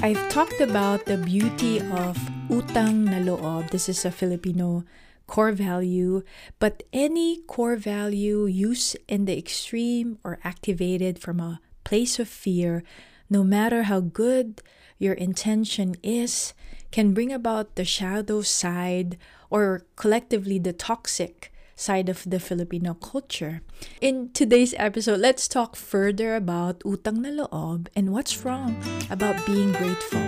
I've talked about the beauty of utang na loob. This is a Filipino core value, but any core value used in the extreme or activated from a place of fear, no matter how good your intention is, can bring about the shadow side or collectively the toxic side of the Filipino culture. In today's episode, let's talk further about utang na loob and what's wrong about being grateful.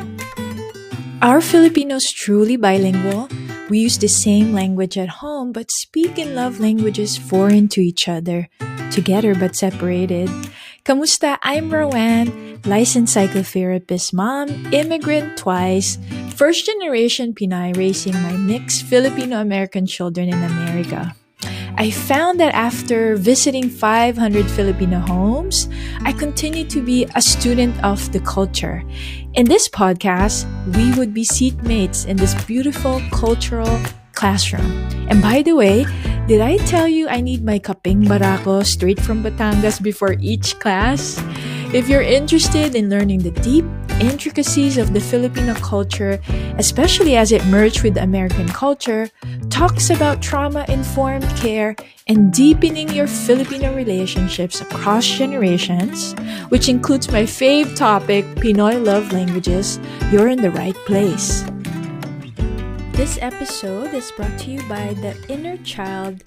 Are Filipinos truly bilingual? We use the same language at home but speak in love languages foreign to each other, together but separated. Kamusta? I'm Rowan, licensed psychotherapist mom, immigrant twice, first generation Pinay raising my mixed Filipino American children in America. I found that after visiting 500 Filipino homes, I continue to be a student of the culture. In this podcast, we would be seatmates in this beautiful cultural classroom. And by the way, did I tell you I need my kapeng barako straight from Batangas before each class? If you're interested in learning the deep intricacies of the Filipino culture, especially as it merged with American culture, talks about trauma informed care and deepening your Filipino relationships across generations, which includes my fave topic, Pinoy love languages, you're in the right place. This episode is brought to you by the Inner Child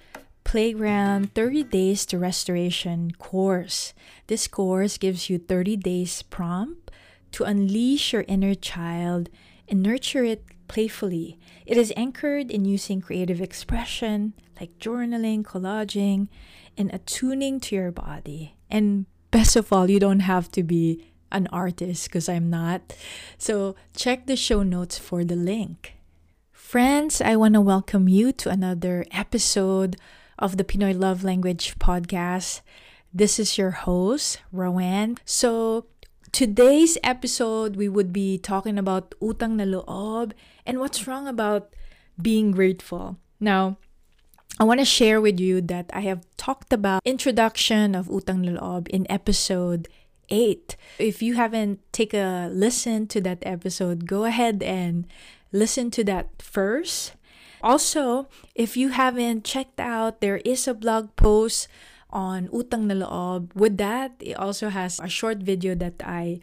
Playground 30 Days to Restoration course. This course gives you 30 days prompt to unleash your inner child and nurture it playfully. It is anchored in using creative expression like journaling, collaging, and attuning to your body. And best of all, you don't have to be an artist because I'm not. So check the show notes for the link. Friends, I want to welcome you to another episode of the Pinoy Love Language podcast. This is your host, Rowan. So, today's episode, we would be talking about utang na loob and what's wrong about being grateful. Now, I want to share with you that I have talked about introduction of utang na loob in episode 8. If you haven't take a listen to that episode, go ahead and listen to that first also, if you haven't checked out, there is a blog post on Utang na Loob. With that, it also has a short video that I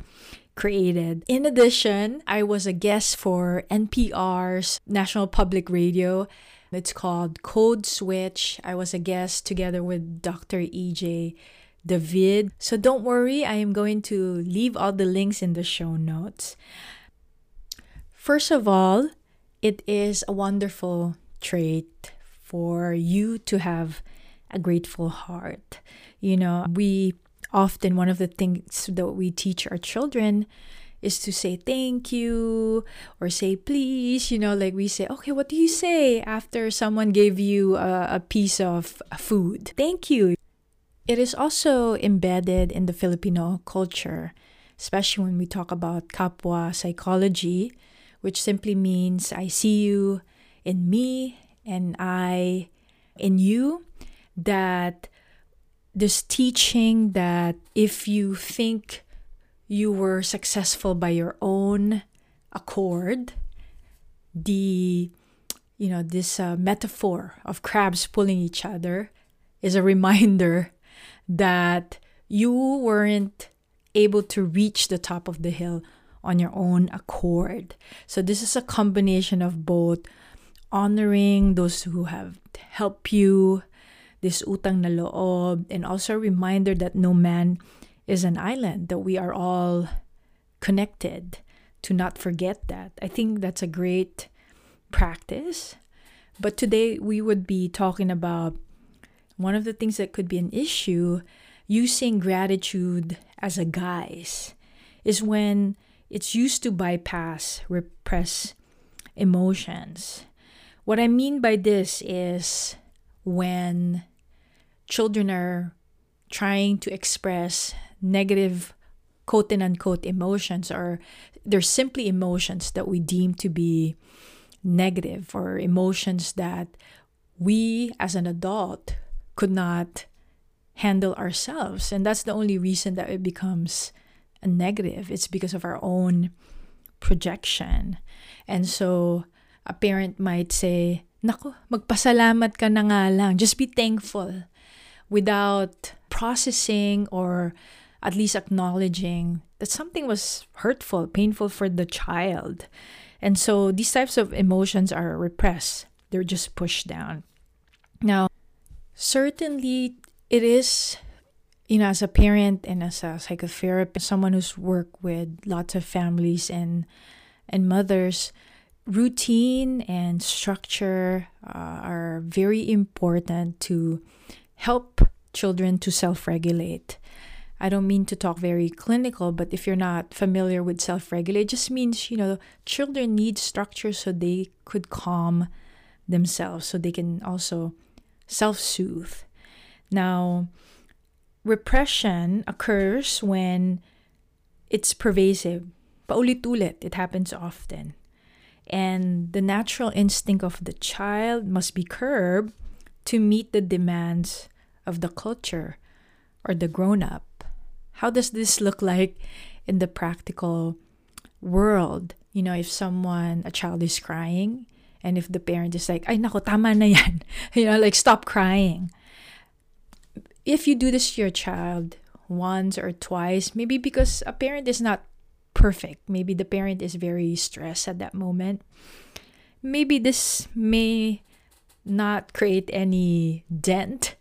created. In addition, I was a guest for NPR's National Public Radio. It's called Code Switch. I was a guest together with Dr. EJ David. So don't worry, I am going to leave all the links in the show notes. First of all, it is a wonderful trait for you to have a grateful heart. You know, we often, one of the things that we teach our children is to say thank you or say please. You know, like we say, okay, what do you say after someone gave you a, a piece of food? Thank you. It is also embedded in the Filipino culture, especially when we talk about kapwa psychology which simply means I see you in me and I in you. That this teaching that if you think you were successful by your own accord, the you know this uh, metaphor of crabs pulling each other is a reminder that you weren't able to reach the top of the hill on your own accord. So this is a combination of both honoring those who have helped you, this utang na loob, and also a reminder that no man is an island, that we are all connected, to not forget that. I think that's a great practice. But today we would be talking about one of the things that could be an issue using gratitude as a guise is when it's used to bypass repress emotions. What I mean by this is when children are trying to express negative quote and unquote emotions or they're simply emotions that we deem to be negative or emotions that we as an adult could not handle ourselves and that's the only reason that it becomes a negative. It's because of our own projection. And so a parent might say, Nako, magpasalamat ka na nga lang. Just be thankful without processing or at least acknowledging that something was hurtful, painful for the child. And so these types of emotions are repressed, they're just pushed down. Now, certainly it is, you know, as a parent and as a psychotherapist, someone who's worked with lots of families and and mothers, routine and structure uh, are very important to help children to self-regulate. I don't mean to talk very clinical, but if you're not familiar with self regulate, just means, you know, children need structure so they could calm themselves, so they can also self soothe. Now, repression occurs when it's pervasive. Paulit-ulit, it happens often. And the natural instinct of the child must be curbed to meet the demands of the culture or the grown up. How does this look like in the practical world? You know, if someone, a child is crying, and if the parent is like, ay nako, tama na yan. you know, like stop crying. If you do this to your child once or twice, maybe because a parent is not perfect, maybe the parent is very stressed at that moment, maybe this may not create any dent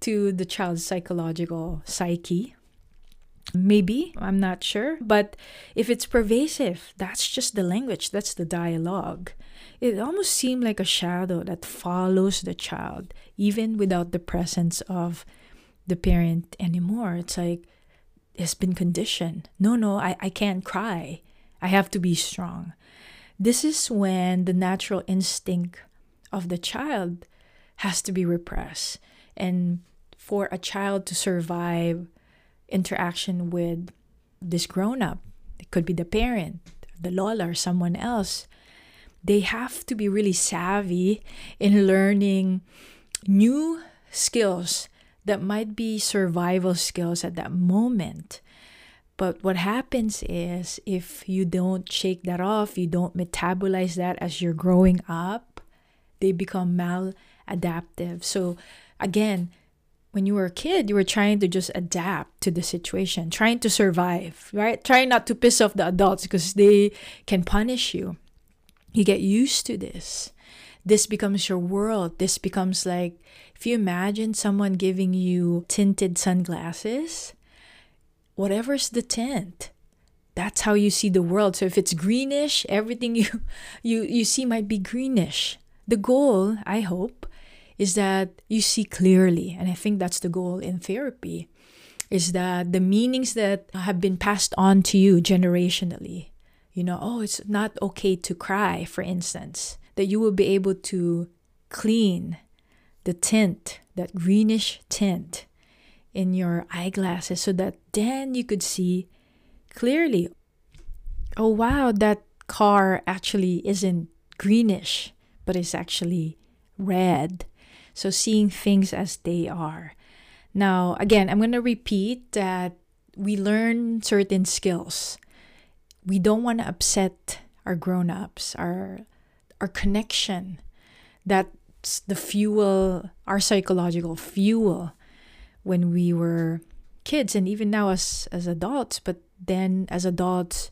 to the child's psychological psyche Maybe, I'm not sure. But if it's pervasive, that's just the language, that's the dialogue. It almost seemed like a shadow that follows the child, even without the presence of the parent anymore. It's like it's been conditioned. No, no, I, I can't cry. I have to be strong. This is when the natural instinct of the child has to be repressed. And for a child to survive interaction with this grown up. It could be the parent, the lola, or someone else. They have to be really savvy in learning new skills that might be survival skills at that moment. But what happens is if you don't shake that off, you don't metabolize that as you're growing up, they become maladaptive. So again, when you were a kid, you were trying to just adapt to the situation, trying to survive, right? Trying not to piss off the adults because they can punish you. You get used to this. This becomes your world. This becomes like if you imagine someone giving you tinted sunglasses, whatever's the tint, that's how you see the world. So if it's greenish, everything you you you see might be greenish. The goal, I hope, is that you see clearly. And I think that's the goal in therapy is that the meanings that have been passed on to you generationally, you know, oh, it's not okay to cry, for instance, that you will be able to clean the tint, that greenish tint in your eyeglasses so that then you could see clearly. Oh, wow, that car actually isn't greenish, but it's actually red. So seeing things as they are. Now, again, I'm going to repeat that we learn certain skills. We don't want to upset our grown-ups, our our connection. That's the fuel, our psychological fuel when we were kids and even now as as adults, but then as adults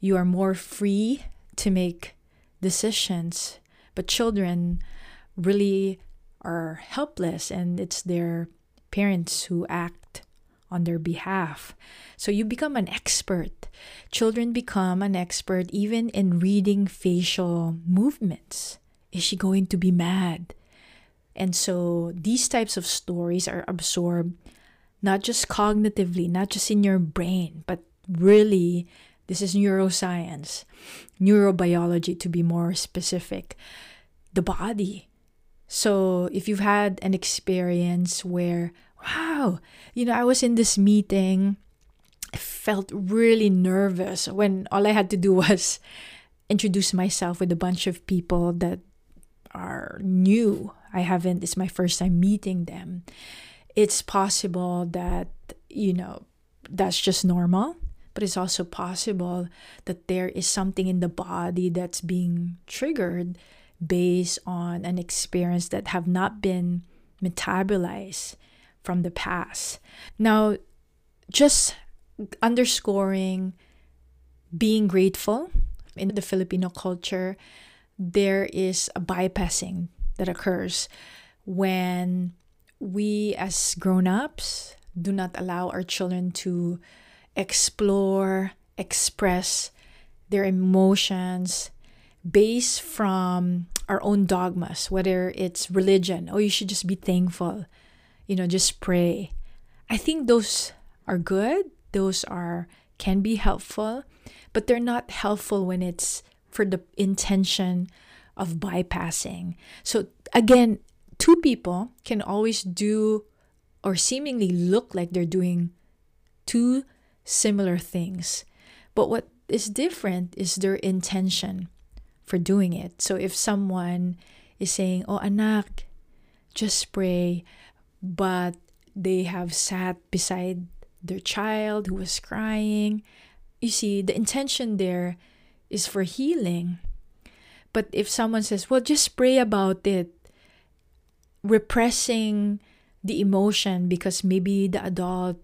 you are more free to make decisions. But children really are helpless and it's their parents who act on their behalf. So you become an expert. Children become an expert even in reading facial movements. Is she going to be mad? And so these types of stories are absorbed not just cognitively, not just in your brain, but really, this is neuroscience, neurobiology to be more specific. The body, so if you've had an experience where, wow, you know, I was in this meeting, I felt really nervous when all I had to do was introduce myself with a bunch of people that are new. I haven't, it's my first time meeting them. It's possible that, you know, that's just normal. but it's also possible that there is something in the body that's being triggered based on an experience that have not been metabolized from the past. Now, just underscoring being grateful in the Filipino culture, there is a bypassing that occurs when we as grown-ups do not allow our children to explore, express their emotions based from our own dogmas, whether it's religion, oh, you should just be thankful, you know, just pray. I think those are good. Those are can be helpful, but they're not helpful when it's for the intention of bypassing. So again, two people can always do or seemingly look like they're doing two similar things. But what is different is their intention for doing it. So if someone is saying, "Oh anak, just pray," but they have sat beside their child who was crying, you see the intention there is for healing. But if someone says, "Well, just pray about it," repressing the emotion because maybe the adult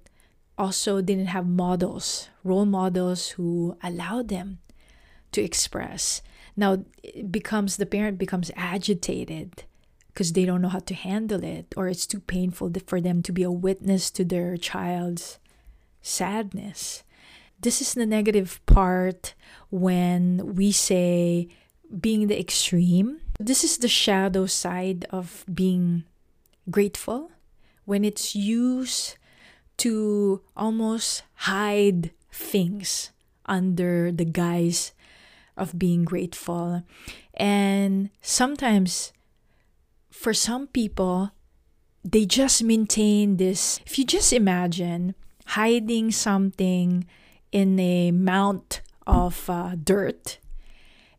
also didn't have models, role models who allowed them to express. Now it becomes the parent becomes agitated because they don't know how to handle it or it's too painful for them to be a witness to their child's sadness. This is the negative part when we say being the extreme. This is the shadow side of being grateful when it's used to almost hide things under the guise of being grateful. And sometimes, for some people, they just maintain this. If you just imagine hiding something in a mount of uh, dirt,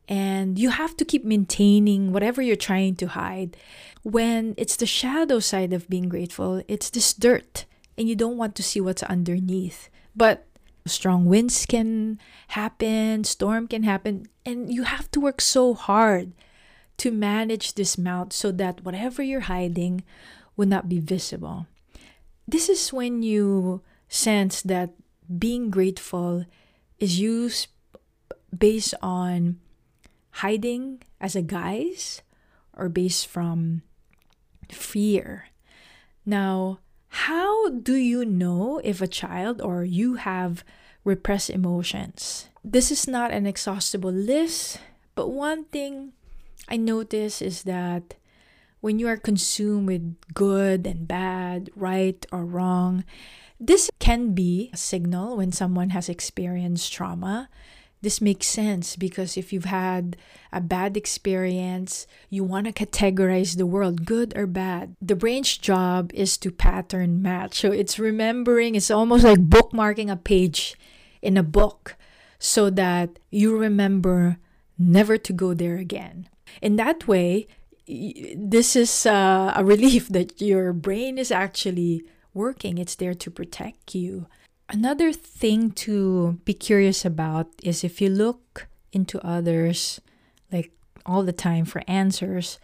and you have to keep maintaining whatever you're trying to hide. When it's the shadow side of being grateful, it's this dirt, and you don't want to see what's underneath. But strong winds can happen, storm can happen, and you have to work so hard to manage this mount so that whatever you're hiding will not be visible. This is when you sense that being grateful is used based on hiding as a guise or based from fear. Now, how do you know if a child or you have repressed emotions? This is not an exhaustible list, but one thing I notice is that when you are consumed with good and bad, right or wrong, this can be a signal when someone has experienced trauma. This makes sense because if you've had a bad experience, you want to categorize the world, good or bad. The brain's job is to pattern match. So it's remembering, it's almost like bookmarking a page in a book so that you remember never to go there again. In that way, this is uh, a relief that your brain is actually working, it's there to protect you. Another thing to be curious about is if you look into others like all the time for answers,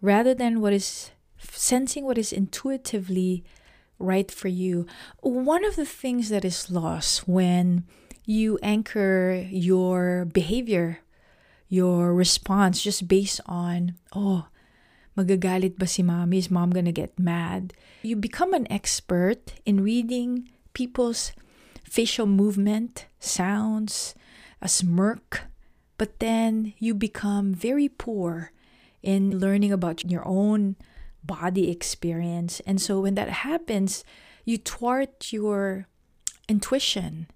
rather than what is sensing what is intuitively right for you. One of the things that is lost when you anchor your behavior, your response just based on, oh, magagalit ba si mommy? Is mom gonna get mad? You become an expert in reading people's facial movement, sounds, a smirk, but then you become very poor in learning about your own body experience. And so when that happens, you thwart your intuition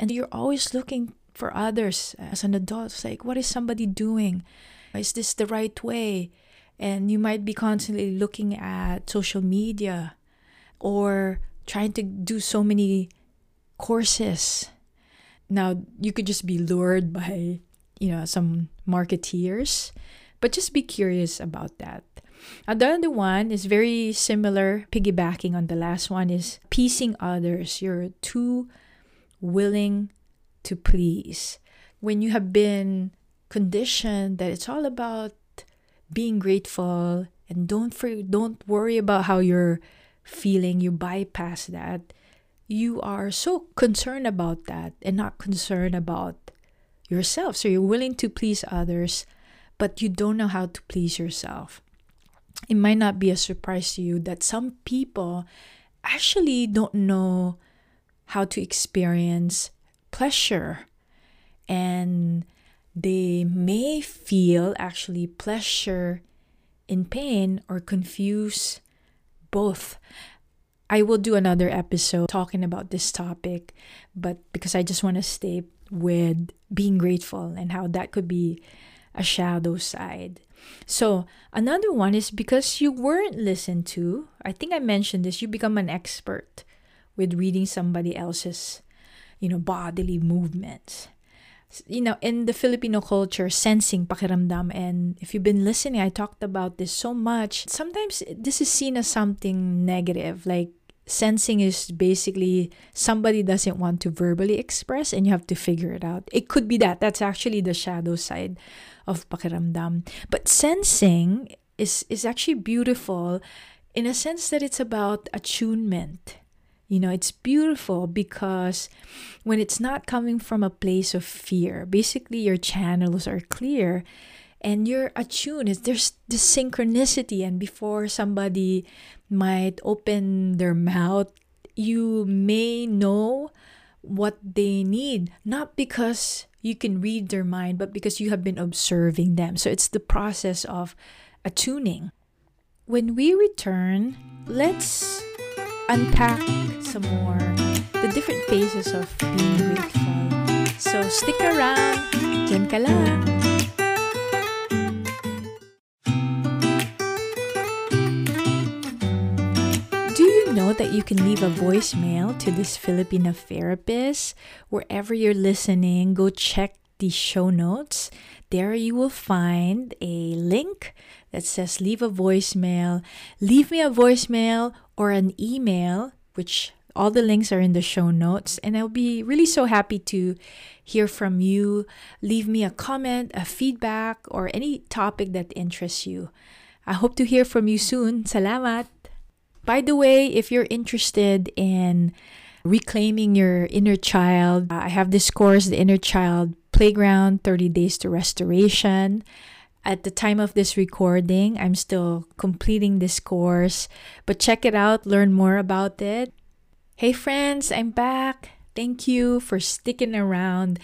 and you're always looking for others as an adult. It's like, what is somebody doing? Is this the right way? And you might be constantly looking at social media or trying to do so many courses. Now, you could just be lured by, you know, some marketeers, but just be curious about that. And the other one is very similar, piggybacking on the last one, is piecing others. You're too willing to please. When you have been conditioned that it's all about being grateful and don't for, don't worry about how you're feeling, you bypass that. You are so concerned about that and not concerned about yourself. So you're willing to please others, but you don't know how to please yourself. It might not be a surprise to you that some people actually don't know how to experience pleasure and they may feel actually pleasure in pain or confuse both. I will do another episode talking about this topic, but because I just want to stay with being grateful and how that could be a shadow side. So, another one is because you weren't listened to. I think I mentioned this, you become an expert with reading somebody else's, you know, bodily movements. You know, in the Filipino culture, sensing pakiramdam, and if you've been listening, I talked about this so much. Sometimes this is seen as something negative, like sensing is basically somebody doesn't want to verbally express and you have to figure it out. It could be that. That's actually the shadow side of pakiramdam. But sensing is is actually beautiful in a sense that it's about attunement. You know, it's beautiful because when it's not coming from a place of fear, basically your channels are clear and you're attuned. There's the synchronicity, and before somebody might open their mouth, you may know what they need, not because you can read their mind, but because you have been observing them. So it's the process of attuning. When we return, let's unpack some more the different phases of being grateful. So stick around. Diyan. Do you know that you can leave a voicemail to this Filipino therapist? Wherever you're listening, go check the show notes. There you will find a link that says leave a voicemail. Leave me a voicemail or an email, which all the links are in the show notes. And I'll be really so happy to hear from you. Leave me a comment, a feedback, or any topic that interests you. I hope to hear from you soon. Salamat! By the way, if you're interested in reclaiming your inner child, I have this course, The Inner Child Playground 30 Days to Restoration. At the time of this recording, I'm still completing this course, but check it out, learn more about it. Hey, friends, I'm back. Thank you for sticking around.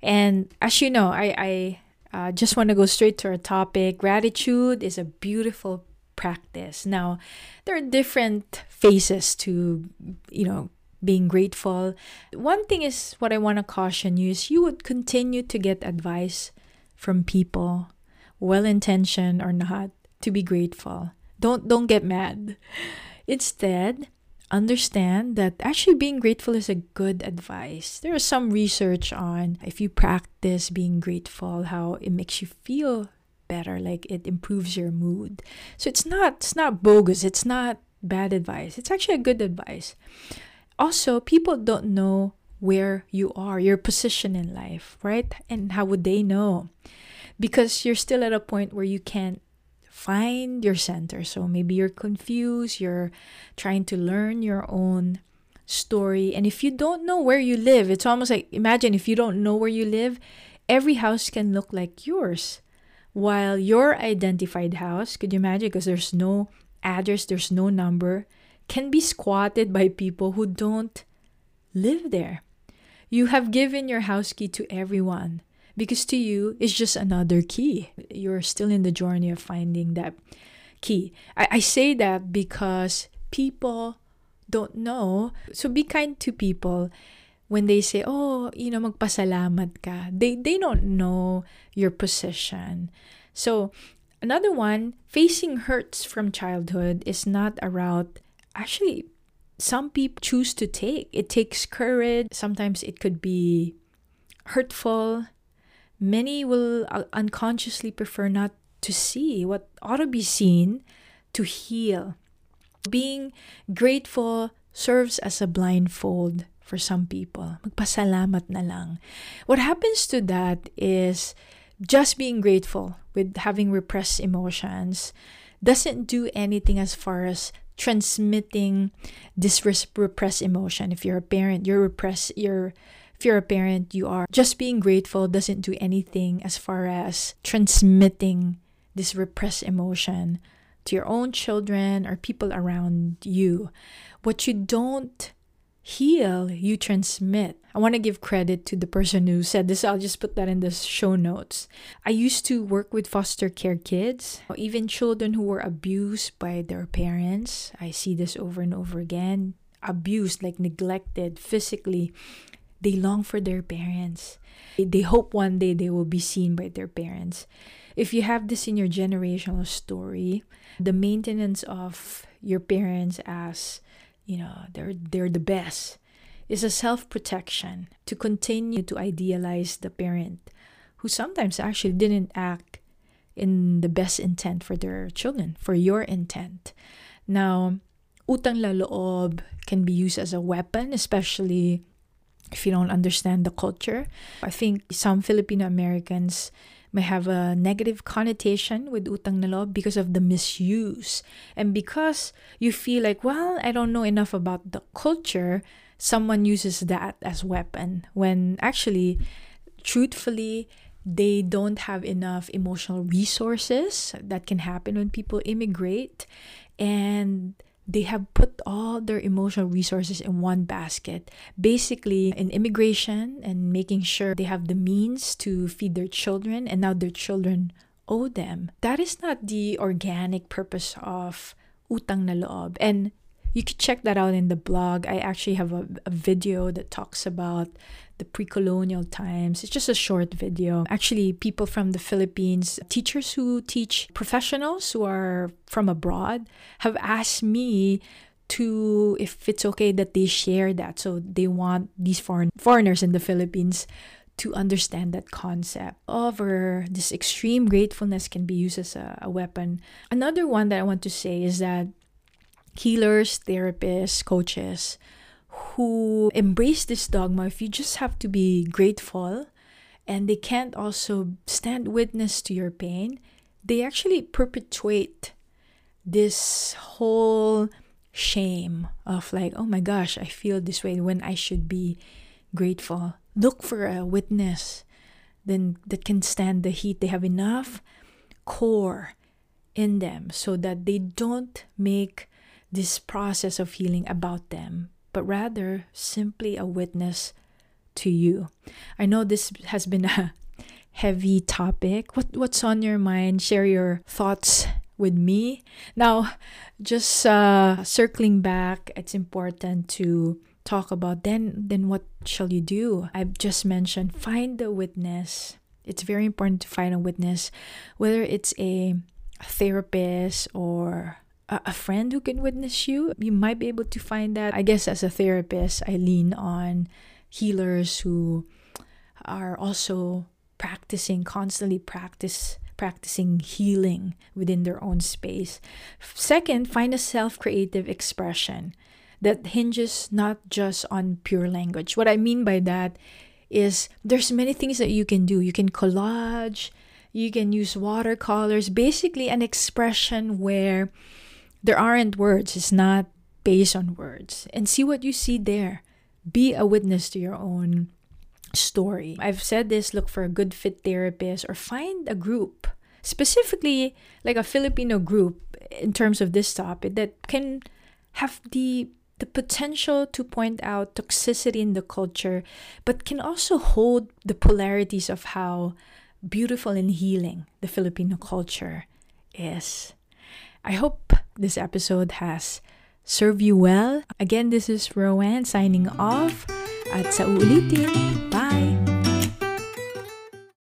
And as you know, I, I uh, just want to go straight to our topic. Gratitude is a beautiful practice. Now, there are different phases to, you know, being grateful. One thing is what I want to caution you is you would continue to get advice from people well intentioned or not, to be grateful. Don't don't get mad. Instead, understand that actually being grateful is a good advice. There is some research on if you practice being grateful, how it makes you feel better, like it improves your mood. So it's not it's not bogus, it's not bad advice. It's actually a good advice. Also, people don't know where you are, your position in life, right? And how would they know? because you're still at a point where you can't find your center. So maybe you're confused, you're trying to learn your own story. And if you don't know where you live, it's almost like imagine if you don't know where you live, every house can look like yours. While your identified house, could you imagine? Because there's no address, there's no number, can be squatted by people who don't live there. You have given your house key to everyone because to you it's just another key. You're still in the journey of finding that key. I, I say that because people don't know. So be kind to people when they say oh you know magpasalamat ka. They they don't know your position. So another one facing hurts from childhood is not a route actually some people choose to take. It takes courage. Sometimes it could be hurtful many will uh, unconsciously prefer not to see what ought to be seen to heal. Being grateful serves as a blindfold for some people. Magpasalamat na lang. What happens to that is just being grateful with having repressed emotions doesn't do anything as far as transmitting this repressed emotion. If you're a parent, you're repressed, you're if you're a parent, you are just being grateful doesn't do anything as far as transmitting this repressed emotion to your own children or people around you. What you don't heal, you transmit. I want to give credit to the person who said this. I'll just put that in the show notes. I used to work with foster care kids, even children who were abused by their parents. I see this over and over again. Abused, like neglected physically. They long for their parents. They hope one day they will be seen by their parents. If you have this in your generational story, the maintenance of your parents as you know they're they're the best is a self-protection to continue to idealize the parent who sometimes actually didn't act in the best intent for their children for your intent now utang na loob can be used as a weapon especially if you don't understand the culture i think some filipino americans may have a negative connotation with utang na loob because of the misuse. And because you feel like, well, I don't know enough about the culture, someone uses that as weapon when actually truthfully they don't have enough emotional resources that can happen when people immigrate and they have put all their emotional resources in one basket. Basically, in immigration and making sure they have the means to feed their children, and now their children owe them. That is not the organic purpose of utang na loob. And you can check that out in the blog. I actually have a, a video that talks about the pre-colonial times. It's just a short video. Actually, people from the Philippines, teachers who teach professionals who are from abroad have asked me to if it's okay that they share that. So they want these foreign foreigners in the Philippines to understand that concept. Over this extreme gratefulness can be used as a, a weapon. Another one that I want to say is that healers, therapists, coaches who embrace this dogma if you just have to be grateful and they can't also stand witness to your pain, they actually perpetuate this whole shame of like, oh my gosh, I feel this way when I should be grateful. Look for a witness then that can stand the heat. They have enough core in them so that they don't make this process of healing about them, but rather simply a witness to you. I know this has been a heavy topic. What what's on your mind? Share your thoughts with me. Now, just uh, circling back, it's important to talk about then then what shall you do? I've just mentioned find a witness. It's very important to find a witness, whether it's a therapist or a friend who can witness you. You might be able to find that. I guess as a therapist, I lean on healers who are also practicing, constantly practice practicing healing within their own space. Second, find a self-creative expression that hinges not just on pure language. What I mean by that is there's many things that you can do. You can collage, you can use watercolors, basically an expression where there aren't words, it's not based on words. And see what you see there. Be a witness to your own story. I've said this look for a good fit therapist or find a group, specifically like a Filipino group in terms of this topic that can have the the potential to point out toxicity in the culture, but can also hold the polarities of how beautiful and healing the Filipino culture is. I hope this episode has served you well. Again, this is Rowan signing off at sa uulitin.